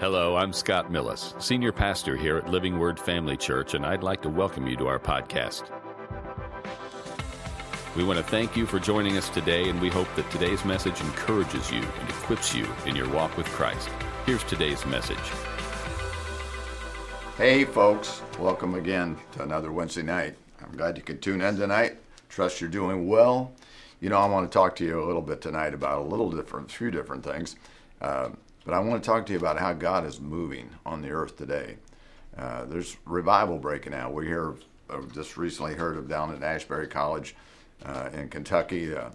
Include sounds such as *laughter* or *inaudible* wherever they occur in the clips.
Hello, I'm Scott Millis, Senior Pastor here at Living Word Family Church, and I'd like to welcome you to our podcast. We want to thank you for joining us today, and we hope that today's message encourages you and equips you in your walk with Christ. Here's today's message. Hey, folks, welcome again to another Wednesday night. I'm glad you could tune in tonight. Trust you're doing well. You know, I want to talk to you a little bit tonight about a little different, a few different things. Uh, but I want to talk to you about how God is moving on the earth today. Uh, there's revival breaking out. We hear, just recently heard of down at Asbury College uh, in Kentucky uh,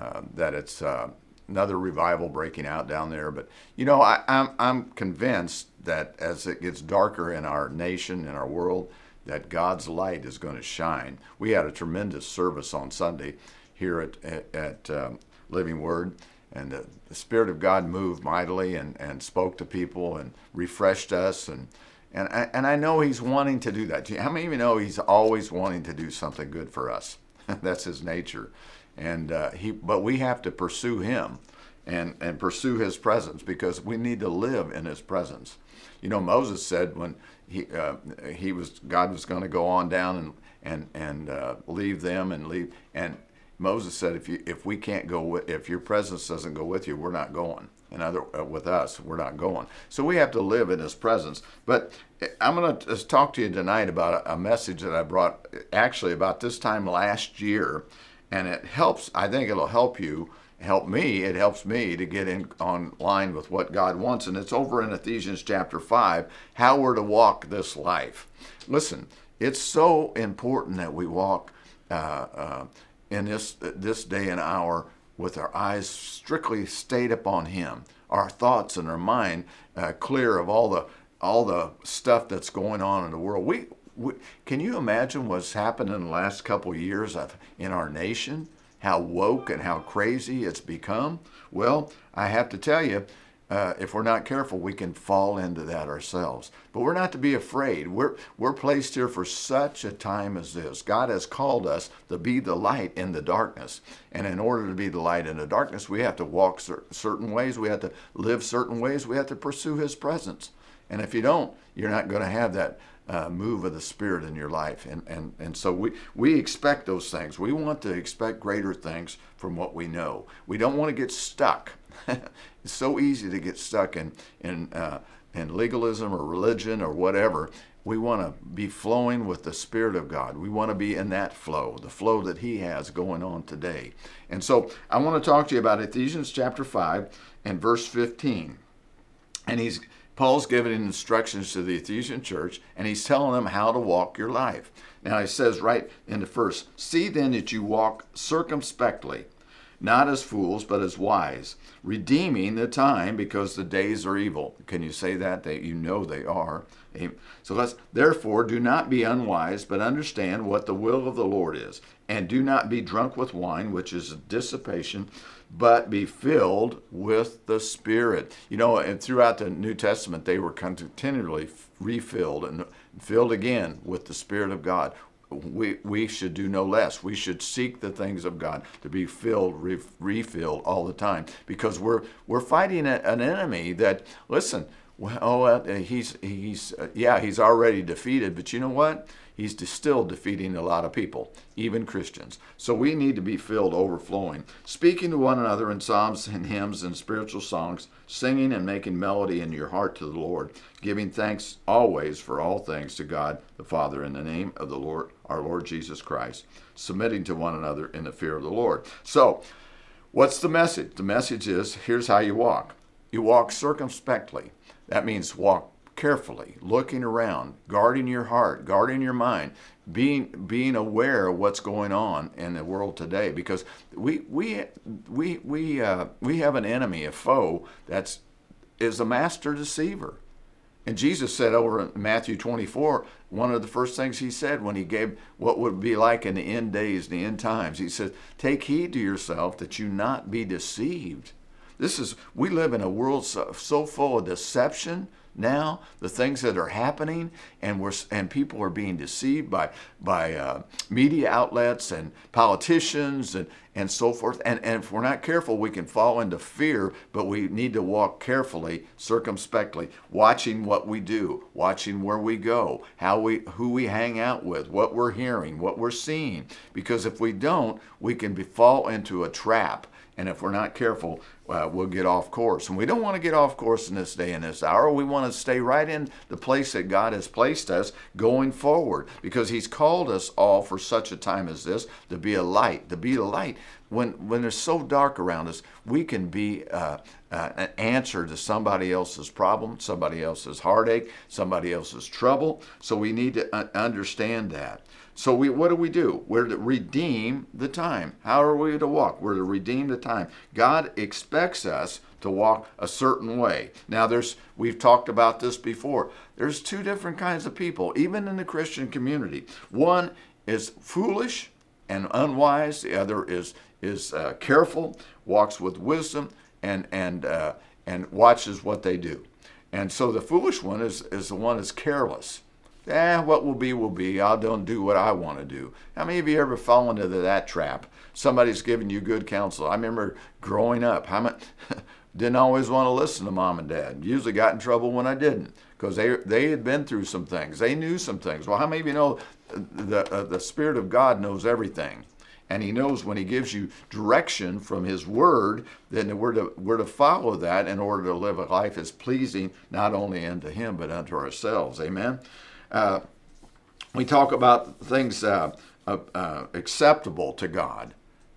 uh, that it's uh, another revival breaking out down there. But you know, I, I'm I'm convinced that as it gets darker in our nation in our world, that God's light is going to shine. We had a tremendous service on Sunday here at at, at um, Living Word and the, the, Spirit of God moved mightily and, and spoke to people and refreshed us and and I, and I know He's wanting to do that. How many of you know He's always wanting to do something good for us? *laughs* That's His nature, and uh, He. But we have to pursue Him, and and pursue His presence because we need to live in His presence. You know, Moses said when he uh, he was God was going to go on down and and and uh, leave them and leave and Moses said, if you if we can't go with, if your presence doesn't go with you, we're not going. In other uh, with us, we're not going. So we have to live in His presence. But eh, I'm going to talk to you tonight about a, a message that I brought actually about this time last year, and it helps. I think it'll help you help me it helps me to get in on line with what god wants and it's over in ephesians chapter 5 how we're to walk this life listen it's so important that we walk uh, uh, in this this day and hour with our eyes strictly stayed upon Him, our thoughts and our mind uh, clear of all the all the stuff that's going on in the world. We, we can you imagine what's happened in the last couple of years of, in our nation? How woke and how crazy it's become. Well, I have to tell you, uh, if we're not careful, we can fall into that ourselves. But we're not to be afraid. We're, we're placed here for such a time as this. God has called us to be the light in the darkness. And in order to be the light in the darkness, we have to walk cer- certain ways, we have to live certain ways, we have to pursue His presence. And if you don't, you're not going to have that uh, move of the Spirit in your life. And, and, and so we, we expect those things. We want to expect greater things from what we know. We don't want to get stuck *laughs* it's so easy to get stuck in in uh, in legalism or religion or whatever. We want to be flowing with the Spirit of God. We want to be in that flow, the flow that He has going on today. And so I want to talk to you about Ephesians chapter 5 and verse 15. And he's Paul's giving instructions to the Ephesian church, and he's telling them how to walk your life. Now he says right in the first, see then that you walk circumspectly not as fools, but as wise, redeeming the time because the days are evil. Can you say that? That you know they are. So let's therefore do not be unwise, but understand what the will of the Lord is, and do not be drunk with wine, which is a dissipation, but be filled with the Spirit. You know, and throughout the New Testament, they were continually refilled and filled again with the Spirit of God we, we should do no less. We should seek the things of God to be filled, re- refilled all the time, because we're we're fighting a, an enemy that listen. Well, oh, he's he's uh, yeah, he's already defeated, but you know what? He's still defeating a lot of people, even Christians. So we need to be filled overflowing, speaking to one another in psalms and hymns and spiritual songs, singing and making melody in your heart to the Lord, giving thanks always for all things to God the Father in the name of the Lord, our Lord Jesus Christ, submitting to one another in the fear of the Lord. So, what's the message? The message is here's how you walk. You walk circumspectly. That means walk carefully, looking around, guarding your heart, guarding your mind, being being aware of what's going on in the world today. Because we we we we uh, we have an enemy, a foe that's is a master deceiver. And Jesus said over in Matthew 24, one of the first things he said when he gave what would be like in the end days, the end times, he said, Take heed to yourself that you not be deceived. This is, we live in a world so, so full of deception, now, the things that are happening, and we're and people are being deceived by by uh, media outlets and politicians and and so forth. And, and if we're not careful, we can fall into fear, but we need to walk carefully, circumspectly, watching what we do, watching where we go, how we who we hang out with, what we're hearing, what we're seeing. Because if we don't, we can be, fall into a trap. And if we're not careful, uh, we'll get off course. And we don't want to get off course in this day and this hour. We want to stay right in the place that God has placed us going forward because He's called us all for such a time as this to be a light, to be a light. When, when it's so dark around us, we can be uh, uh, an answer to somebody else's problem, somebody else's heartache, somebody else's trouble. So we need to understand that. So we, what do we do? We're to redeem the time. How are we to walk? We're to redeem the time. God expects us to walk a certain way. Now there's we've talked about this before. There's two different kinds of people even in the Christian community. One is foolish and unwise, the other is is uh, careful, walks with wisdom and and uh, and watches what they do. And so the foolish one is is the one that's careless eh, what will be will be. I don't do what I want to do. How many of you ever fallen into that trap? Somebody's giving you good counsel. I remember growing up, how many, *laughs* didn't always want to listen to mom and dad. Usually got in trouble when I didn't because they, they had been through some things. They knew some things. Well, how many of you know the, uh, the Spirit of God knows everything? And he knows when he gives you direction from his word then we're to, we're to follow that in order to live a life that's pleasing not only unto him but unto ourselves amen uh, we talk about things uh, uh, uh, acceptable to God.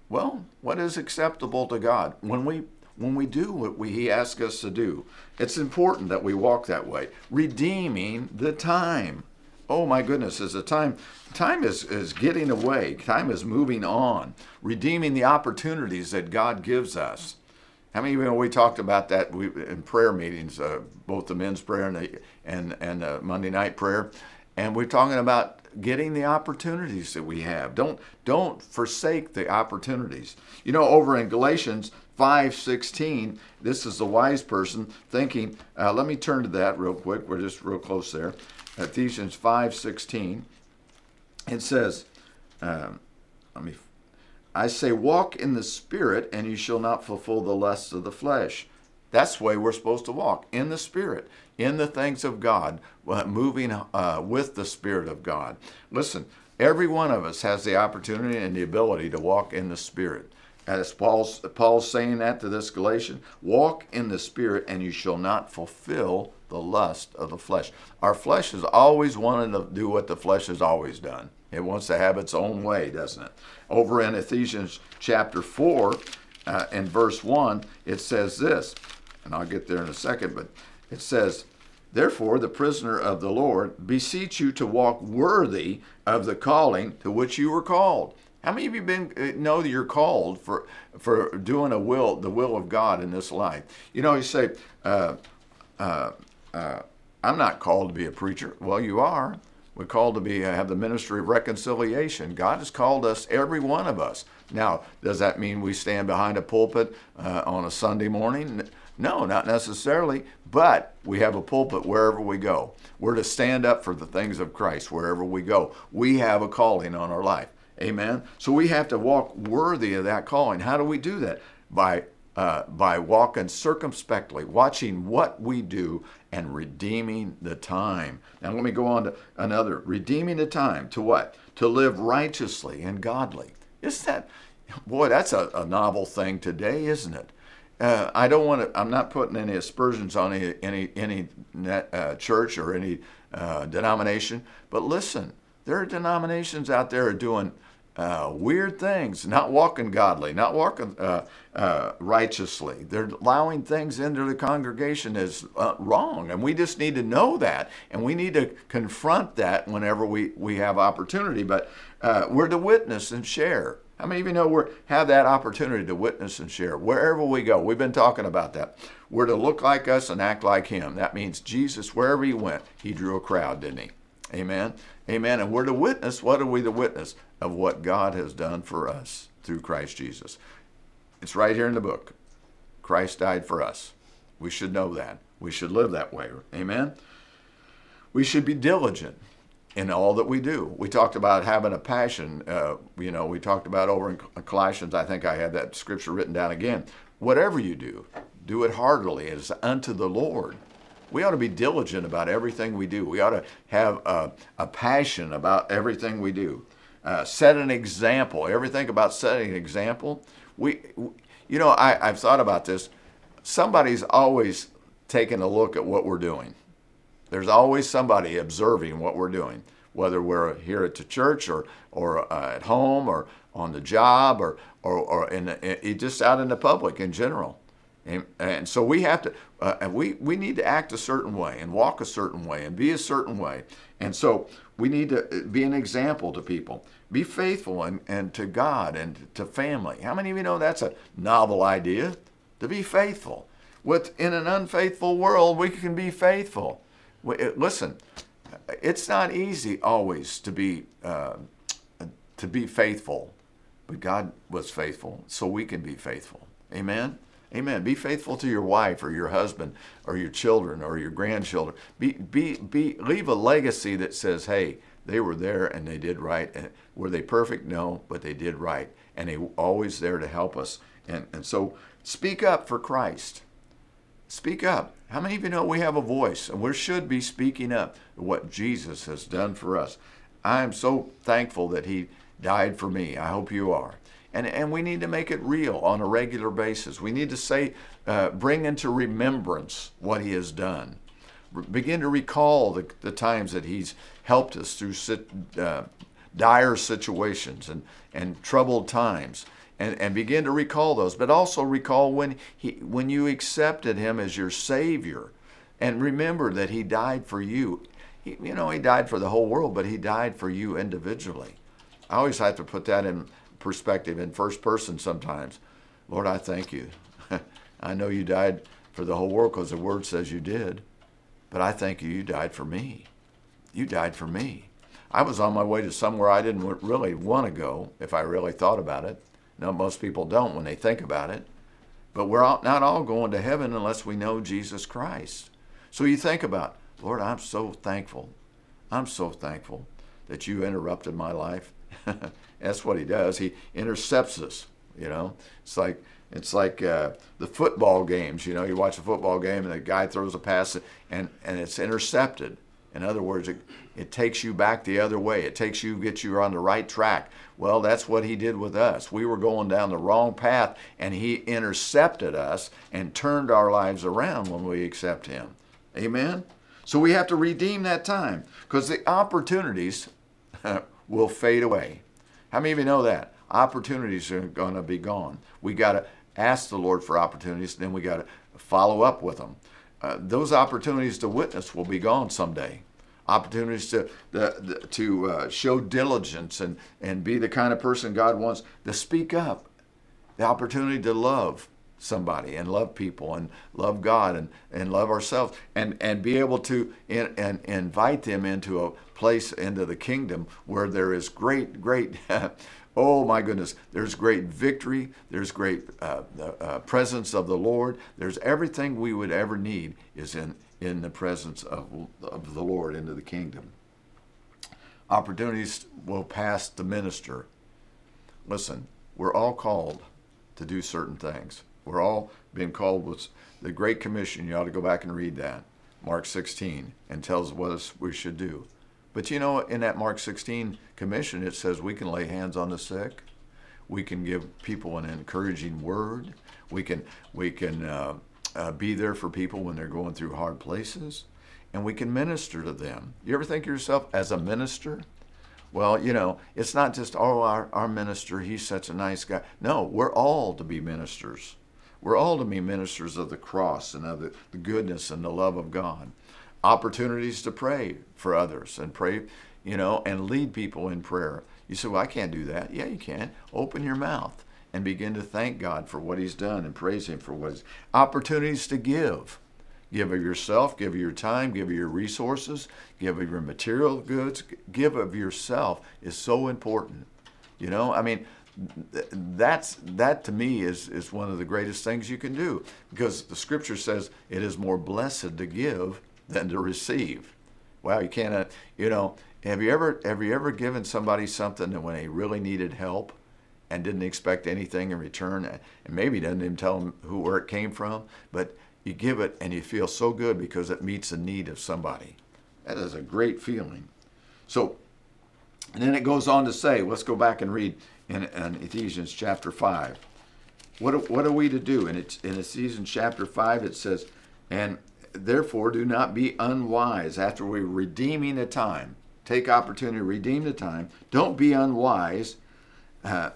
Well, what is acceptable to God? When we when we do what we, He asks us to do, it's important that we walk that way, redeeming the time. Oh my goodness, as the time time is, is getting away, time is moving on, redeeming the opportunities that God gives us. How many of you know we talked about that in prayer meetings, uh, both the men's prayer and the and and uh, Monday night prayer, and we're talking about getting the opportunities that we have. Don't don't forsake the opportunities. You know, over in Galatians 5:16, this is the wise person thinking. Uh, let me turn to that real quick. We're just real close there. Ephesians 5:16. It says, um, let me I say, walk in the Spirit, and you shall not fulfill the lusts of the flesh. That's the way we're supposed to walk in the Spirit, in the things of God, uh, moving uh, with the Spirit of God. Listen, every one of us has the opportunity and the ability to walk in the Spirit. As Paul's, Paul's saying that to this Galatian, walk in the Spirit, and you shall not fulfill the lust of the flesh. Our flesh has always wanted to do what the flesh has always done. It wants to have its own way, doesn't it? Over in Ephesians chapter 4 uh, and verse 1, it says this, and I'll get there in a second, but it says, Therefore, the prisoner of the Lord, beseech you to walk worthy of the calling to which you were called. How many of you been uh, know that you're called for for doing a will, the will of God in this life? You know, you say, uh, uh, uh "I'm not called to be a preacher." Well, you are. We're called to be uh, have the ministry of reconciliation. God has called us, every one of us. Now, does that mean we stand behind a pulpit uh, on a Sunday morning? No, not necessarily, but we have a pulpit wherever we go. We're to stand up for the things of Christ wherever we go. We have a calling on our life. Amen. So we have to walk worthy of that calling. How do we do that? By uh, by walking circumspectly, watching what we do and redeeming the time. Now, let me go on to another. Redeeming the time to what? To live righteously and godly. Isn't that, boy, that's a, a novel thing today, isn't it? Uh, I don't want to, I'm not putting any aspersions on any, any, any net, uh, church or any uh, denomination, but listen, there are denominations out there doing uh, weird things, not walking godly, not walking uh, uh, righteously. They're allowing things into the congregation as uh, wrong, and we just need to know that, and we need to confront that whenever we, we have opportunity. But uh, we're to witness and share. How many of you know we have that opportunity to witness and share wherever we go? We've been talking about that. We're to look like us and act like Him. That means Jesus, wherever He went, He drew a crowd, didn't He? Amen. Amen. And we're to witness. What are we to witness? Of what God has done for us through Christ Jesus. It's right here in the book. Christ died for us. We should know that. We should live that way. Amen. We should be diligent in all that we do. We talked about having a passion. Uh, you know, we talked about over in Colossians. I think I had that scripture written down again. Whatever you do, do it heartily as unto the Lord. We ought to be diligent about everything we do. We ought to have a, a passion about everything we do. Uh, set an example. Everything about setting an example? We, you know, I, I've thought about this. Somebody's always taking a look at what we're doing. There's always somebody observing what we're doing, whether we're here at the church or, or uh, at home or on the job or, or, or in, in, just out in the public in general. And, and so we have to, uh, we, we need to act a certain way and walk a certain way and be a certain way. And so we need to uh, be an example to people. Be faithful and, and to God and to family. How many of you know that's a novel idea? To be faithful. With, in an unfaithful world, we can be faithful. Listen, it's not easy always to be uh, to be faithful, but God was faithful, so we can be faithful. Amen. Amen. Be faithful to your wife or your husband or your children or your grandchildren. Be be be leave a legacy that says, "Hey, they were there and they did right." And were they perfect? No, but they did right, and they were always there to help us. And and so speak up for Christ. Speak up. How many of you know we have a voice and we should be speaking up what Jesus has done for us? I am so thankful that He died for me. I hope you are. And, and we need to make it real on a regular basis. We need to say, uh, bring into remembrance what He has done. begin to recall the, the times that He's helped us through sit, uh, dire situations and, and troubled times and, and begin to recall those. But also recall when, he, when you accepted him as your Savior. And remember that he died for you. You know, he died for the whole world, but he died for you individually. I always have to put that in perspective in first person sometimes. Lord, I thank you. *laughs* I know you died for the whole world because the word says you did, but I thank you, you died for me. You died for me. I was on my way to somewhere I didn't really want to go if I really thought about it. No, most people don't when they think about it. But we're all, not all going to heaven unless we know Jesus Christ. So you think about, Lord, I'm so thankful. I'm so thankful that you interrupted my life. *laughs* That's what he does. He intercepts us. You know, it's like it's like uh, the football games. You know, you watch a football game and the guy throws a pass and and it's intercepted. In other words, it, it takes you back the other way. It takes you, gets you on the right track. Well, that's what he did with us. We were going down the wrong path, and he intercepted us and turned our lives around when we accept him. Amen? So we have to redeem that time because the opportunities *laughs* will fade away. How many of you know that? Opportunities are going to be gone. We got to ask the Lord for opportunities, and then we got to follow up with them. Uh, those opportunities to witness will be gone someday opportunities to the, the, to uh, show diligence and and be the kind of person God wants to speak up, the opportunity to love somebody and love people and love God and, and love ourselves and, and be able to in, and invite them into a place into the kingdom where there is great great *laughs* oh my goodness there's great victory there's great uh, uh, presence of the Lord there's everything we would ever need is in in the presence of, of the Lord into the kingdom. Opportunities will pass the minister. Listen, we're all called to do certain things. We're all being called with the Great Commission. You ought to go back and read that. Mark 16 and tells us what we should do. But you know, in that Mark 16 commission, it says we can lay hands on the sick. We can give people an encouraging word. We can we can uh, uh, be there for people when they're going through hard places, and we can minister to them. You ever think of yourself as a minister? Well, you know, it's not just, oh, our, our minister, he's such a nice guy. No, we're all to be ministers. We're all to be ministers of the cross and of the, goodness and the love of God. Opportunities to pray for others and pray, you know, and lead people in prayer. You say, well, I can't do that. Yeah, you can. Open your mouth and begin to thank God for what He's done and praise Him for what He's opportunities to give. Give of yourself, give of your time, give of your resources, give of your material goods, give of yourself is so important. You know, I mean, that's that to me is is one of the greatest things you can do because the scripture says it is more blessed to give than to receive. Wow, you can't, uh, you know, have you ever have you ever given somebody something that when they really needed help and didn't expect anything in return, and maybe didn't even tell them who where it came from, but you give it and you feel so good because it meets the need of somebody. That is a great feeling. So, and then it goes on to say, let's go back and read in, in Ephesians chapter 5. What, what are we to do? And it's in Ephesians chapter 5, it says, And therefore do not be unwise after we redeeming the time. Take opportunity to redeem the time. Don't be unwise, uh,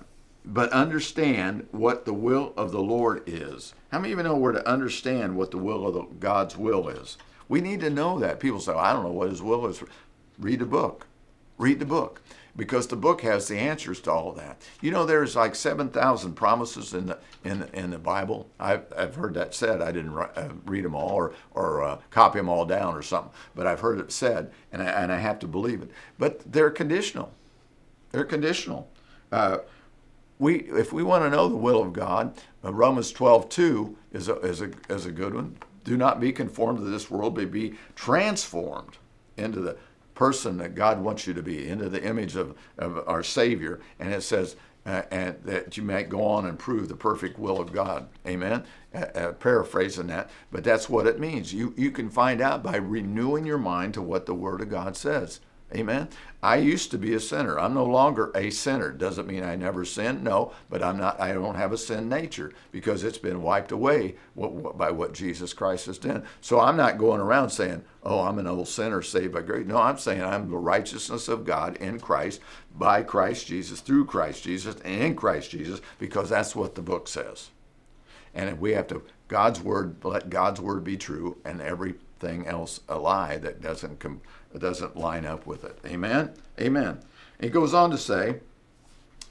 but understand what the will of the Lord is. How many of you know we're to understand what the will of the, God's will is? We need to know that. People say, I don't know what His will is. Read the book. Read the book because the book has the answers to all that. You know, there's like 7,000 promises in the in in the Bible. I've, I've heard that said. I didn't uh, read them all or or uh, copy them all down or something, but I've heard it said, and I, and I have to believe it. But they're conditional. They're conditional. Uh, we if we want to know the will of God, uh, Romans 12:2 is a, is a is a good one. Do not be conformed to this world, but be transformed into the person that God wants you to be, into the image of, of our Savior. And it says, uh, and that you might go on and prove the perfect will of God. Amen. Uh, uh, paraphrasing that, but that's what it means. You you can find out by renewing your mind to what the Word of God says. Amen. I used to be a sinner. I'm no longer a sinner. Doesn't mean I never sin. No, but I'm not. I don't have a sin nature because it's been wiped away by what Jesus Christ has done. So I'm not going around saying, "Oh, I'm an old sinner saved by grace." No, I'm saying I'm the righteousness of God in Christ, by Christ Jesus, through Christ Jesus, and in Christ Jesus, because that's what the book says. And we have to God's word let God's word be true, and everything else a lie that doesn't come it doesn't line up with it. Amen? Amen. It goes on to say,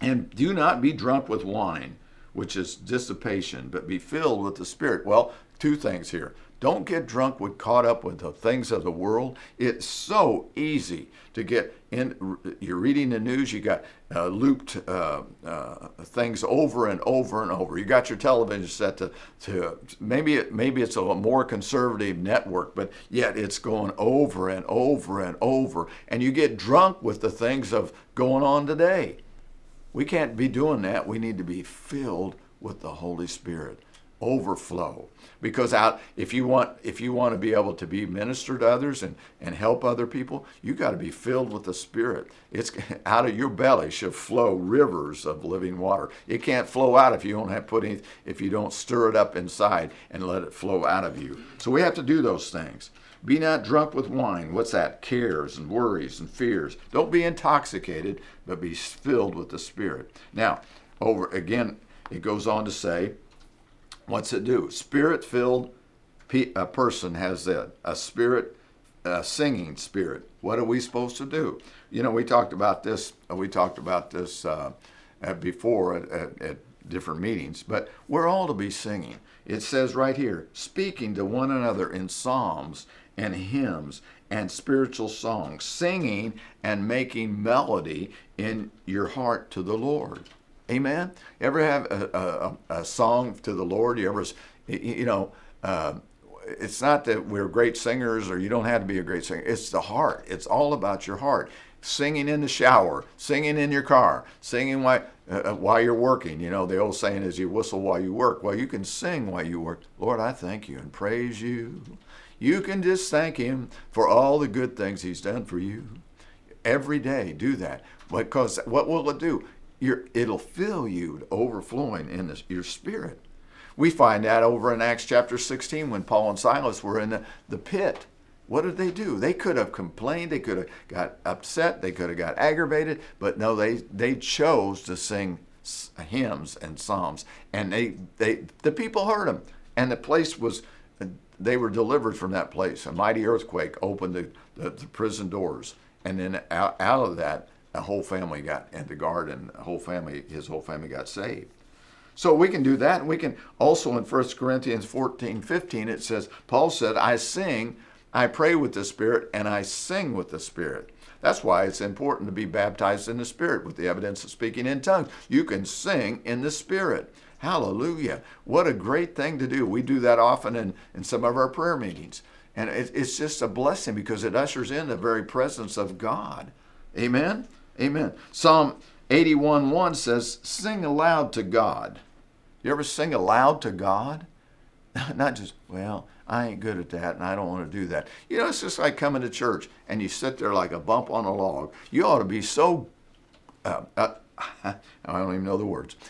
and do not be drunk with wine, which is dissipation, but be filled with the Spirit. Well, two things here. Don't get drunk with caught up with the things of the world. It's so easy to get in. You're reading the news. You got uh, looped uh, uh, things over and over and over. You got your television set to to maybe it, maybe it's a more conservative network, but yet it's going over and over and over, and you get drunk with the things of going on today. We can't be doing that. We need to be filled with the Holy Spirit overflow. Because out if you want if you want to be able to be minister to others and and help other people you got to be filled with the spirit. It's *laughs* out of your belly should flow rivers of living water. It can't flow out if you don't have put any if you don't stir it up inside and let it flow out of you. So we have to do those things. Be not drunk with wine. What's that? Cares and worries and fears. Don't be intoxicated but be filled with the spirit. Now over again it goes on to say What's it do? Spirit filled pe- person has that, a spirit, a singing spirit. What are we supposed to do? You know, we talked about this, we talked about this uh, before at, at, at different meetings, but we're all to be singing. It says right here, speaking to one another in psalms and hymns and spiritual songs, singing and making melody in your heart to the Lord. Amen. Ever have a, a, a song to the Lord? You ever, you know, uh, it's not that we're great singers or you don't have to be a great singer. It's the heart. It's all about your heart. Singing in the shower, singing in your car, singing while, uh, uh, while you're working. You know, the old saying is you whistle while you work. Well, you can sing while you work. Lord, I thank you and praise you. You can just thank Him for all the good things He's done for you. Every day, do that. Because what will it do? It'll fill you overflowing in this, your spirit. We find that over in Acts chapter 16 when Paul and Silas were in the, the pit. What did they do? They could have complained, they could have got upset, they could have got aggravated, but no, they, they chose to sing hymns and psalms. And they, they the people heard them. And the place was, they were delivered from that place. A mighty earthquake opened the, the, the prison doors. And then out, out of that, a whole family got in the garden. A whole family, his whole family got saved. So we can do that. And we can also in 1 Corinthians 14, 15, it says, Paul said, I sing I pray with the Spirit, and I sing with the Spirit. That's why it's important to be baptized in the Spirit with the evidence of speaking in tongues. You can sing in the Spirit. Hallelujah. What a great thing to do. We do that often in, in some of our prayer meetings. And it, it's just a blessing because it ushers in the very presence of God. Amen? Amen. Psalm 81 1 says, Sing aloud to God. You ever sing aloud to God? *laughs* Not just, well, I ain't good at that and I don't want to do that. You know, it's just like coming to church and you sit there like a bump on a log. You ought to be so, uh, uh, *laughs* I don't even know the words. *laughs*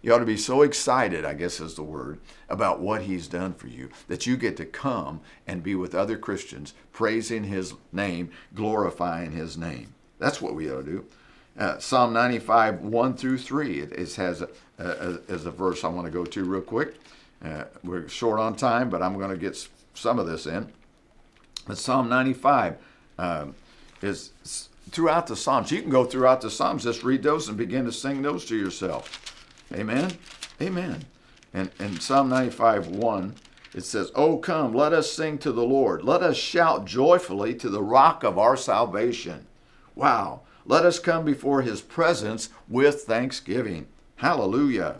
You ought to be so excited, I guess is the word, about what he's done for you that you get to come and be with other Christians, praising his name, glorifying his name. That's what we ought to do. Uh, Psalm 95, 1 through 3, it, has a, a, a, a verse I want to go to real quick. Uh, we're short on time, but I'm going to get some of this in. But Psalm 95 um, is throughout the Psalms. You can go throughout the Psalms, just read those and begin to sing those to yourself. Amen? Amen. And in Psalm 95 1, it says, Oh, come, let us sing to the Lord. Let us shout joyfully to the rock of our salvation. Wow. Let us come before his presence with thanksgiving. Hallelujah.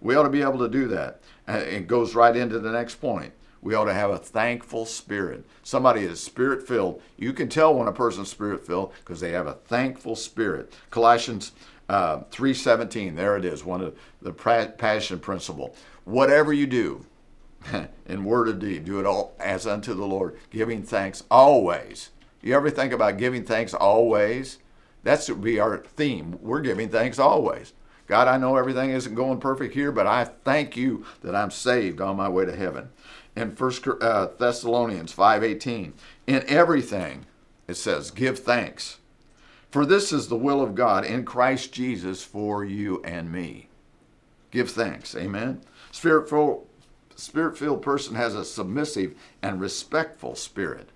We ought to be able to do that. It goes right into the next point. We ought to have a thankful spirit. Somebody is spirit filled. You can tell when a person's spirit filled because they have a thankful spirit. Colossians uh, 3:17. There it is. One of the passion principle. Whatever you do, *laughs* in word or deed, do it all as unto the Lord, giving thanks always. You ever think about giving thanks always? That should be our theme. We're giving thanks always. God, I know everything isn't going perfect here, but I thank you that I'm saved on my way to heaven. In First uh, Thessalonians 5:18, in everything it says, give thanks, for this is the will of God in Christ Jesus for you and me. Give thanks. Amen. Spirit-filled, spirit-filled person has a submissive and respectful spirit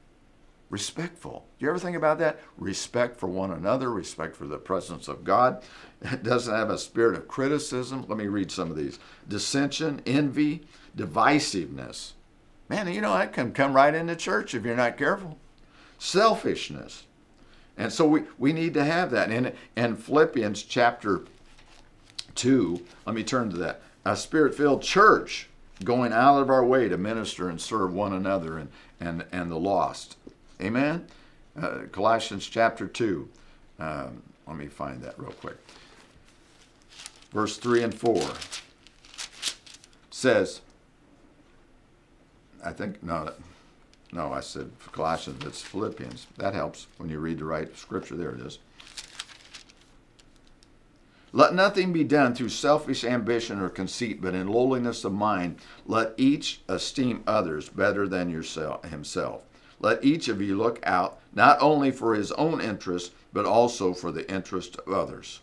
respectful. Do you ever think about that? Respect for one another, respect for the presence of God. It doesn't have a spirit of criticism. Let me read some of these dissension, envy, divisiveness. Man, you know, that can come right into church if you're not careful. Selfishness. And so we, we need to have that. And in Philippians chapter 2, let me turn to that. A spirit filled church going out of our way to minister and serve one another and, and, and the lost. Amen? Uh, Colossians chapter 2. Um, let me find that real quick. Verse 3 and 4 says, I think, no, no, I said Colossians, it's Philippians. That helps when you read the right scripture. There it is. Let nothing be done through selfish ambition or conceit, but in lowliness of mind, let each esteem others better than yourself, himself. Let each of you look out not only for his own interest, but also for the interest of others.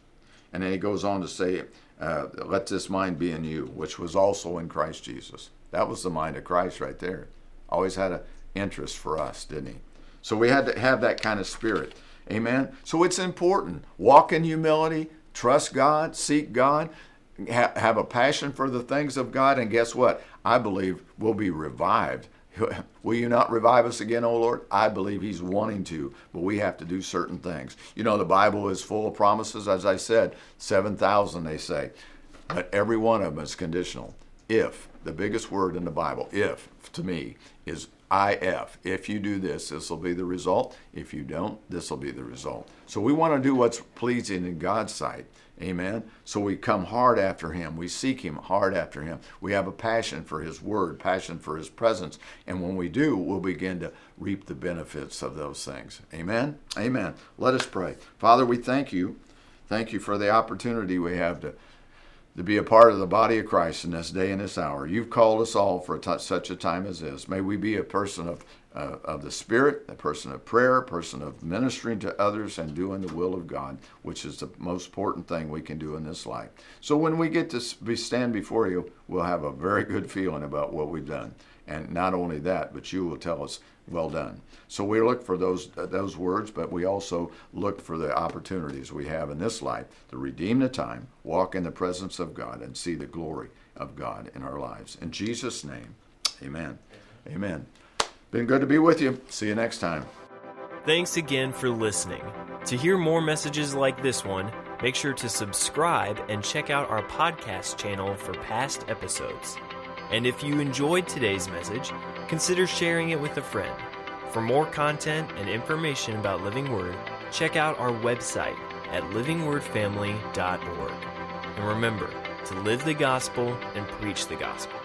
And then he goes on to say, uh, Let this mind be in you, which was also in Christ Jesus. That was the mind of Christ right there. Always had an interest for us, didn't he? So we had to have that kind of spirit. Amen. So it's important. Walk in humility, trust God, seek God, ha- have a passion for the things of God, and guess what? I believe we'll be revived *laughs* Will you not revive us again, O Lord? I believe He's wanting to, but we have to do certain things. You know, the Bible is full of promises, as I said, 7,000 they say, but every one of them is conditional. If, the biggest word in the Bible, if to me, is if. If you do this, this will be the result. If you don't, this will be the result. So we want to do what's pleasing in God's sight. Amen. So we come hard after him. We seek him hard after him. We have a passion for his word, passion for his presence. And when we do, we'll begin to reap the benefits of those things. Amen. Amen. Let us pray. Father, we thank you. Thank you for the opportunity we have to, to be a part of the body of Christ in this day and this hour. You've called us all for such a time as this. May we be a person of uh, of the Spirit, a person of prayer, a person of ministering to others and doing the will of God, which is the most important thing we can do in this life. So when we get to be, stand before you, we'll have a very good feeling about what we've done. And not only that, but you will tell us, well done. So we look for those, uh, those words, but we also look for the opportunities we have in this life to redeem the time, walk in the presence of God, and see the glory of God in our lives. In Jesus' name, amen. Amen. Been good to be with you. See you next time. Thanks again for listening. To hear more messages like this one, make sure to subscribe and check out our podcast channel for past episodes. And if you enjoyed today's message, consider sharing it with a friend. For more content and information about Living Word, check out our website at livingwordfamily.org. And remember to live the gospel and preach the gospel.